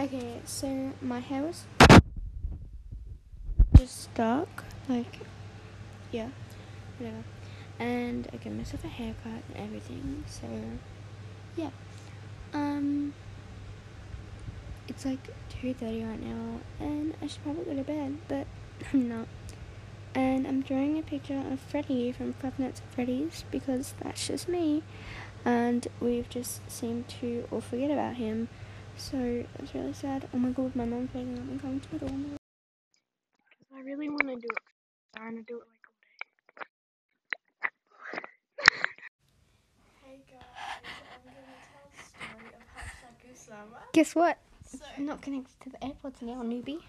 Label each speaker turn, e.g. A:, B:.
A: Okay, so my hair was just stuck, like, yeah, whatever. And I gave myself a haircut and everything, so, yeah. Um, it's like 2.30 right now, and I should probably go to bed, but I'm not. And I'm drawing a picture of Freddy from Five Nights at Freddy's, because that's just me, and we've just seemed to all forget about him. So it's really sad. Oh my god, my mom's waking up and coming to my door. Because I really want to do it. I'm trying to do it like all day.
B: Hey guys, I'm gonna tell a story of Hashtag Goosebumps.
A: Guess what?
B: So,
A: I'm not connected to the AirPods now, newbie.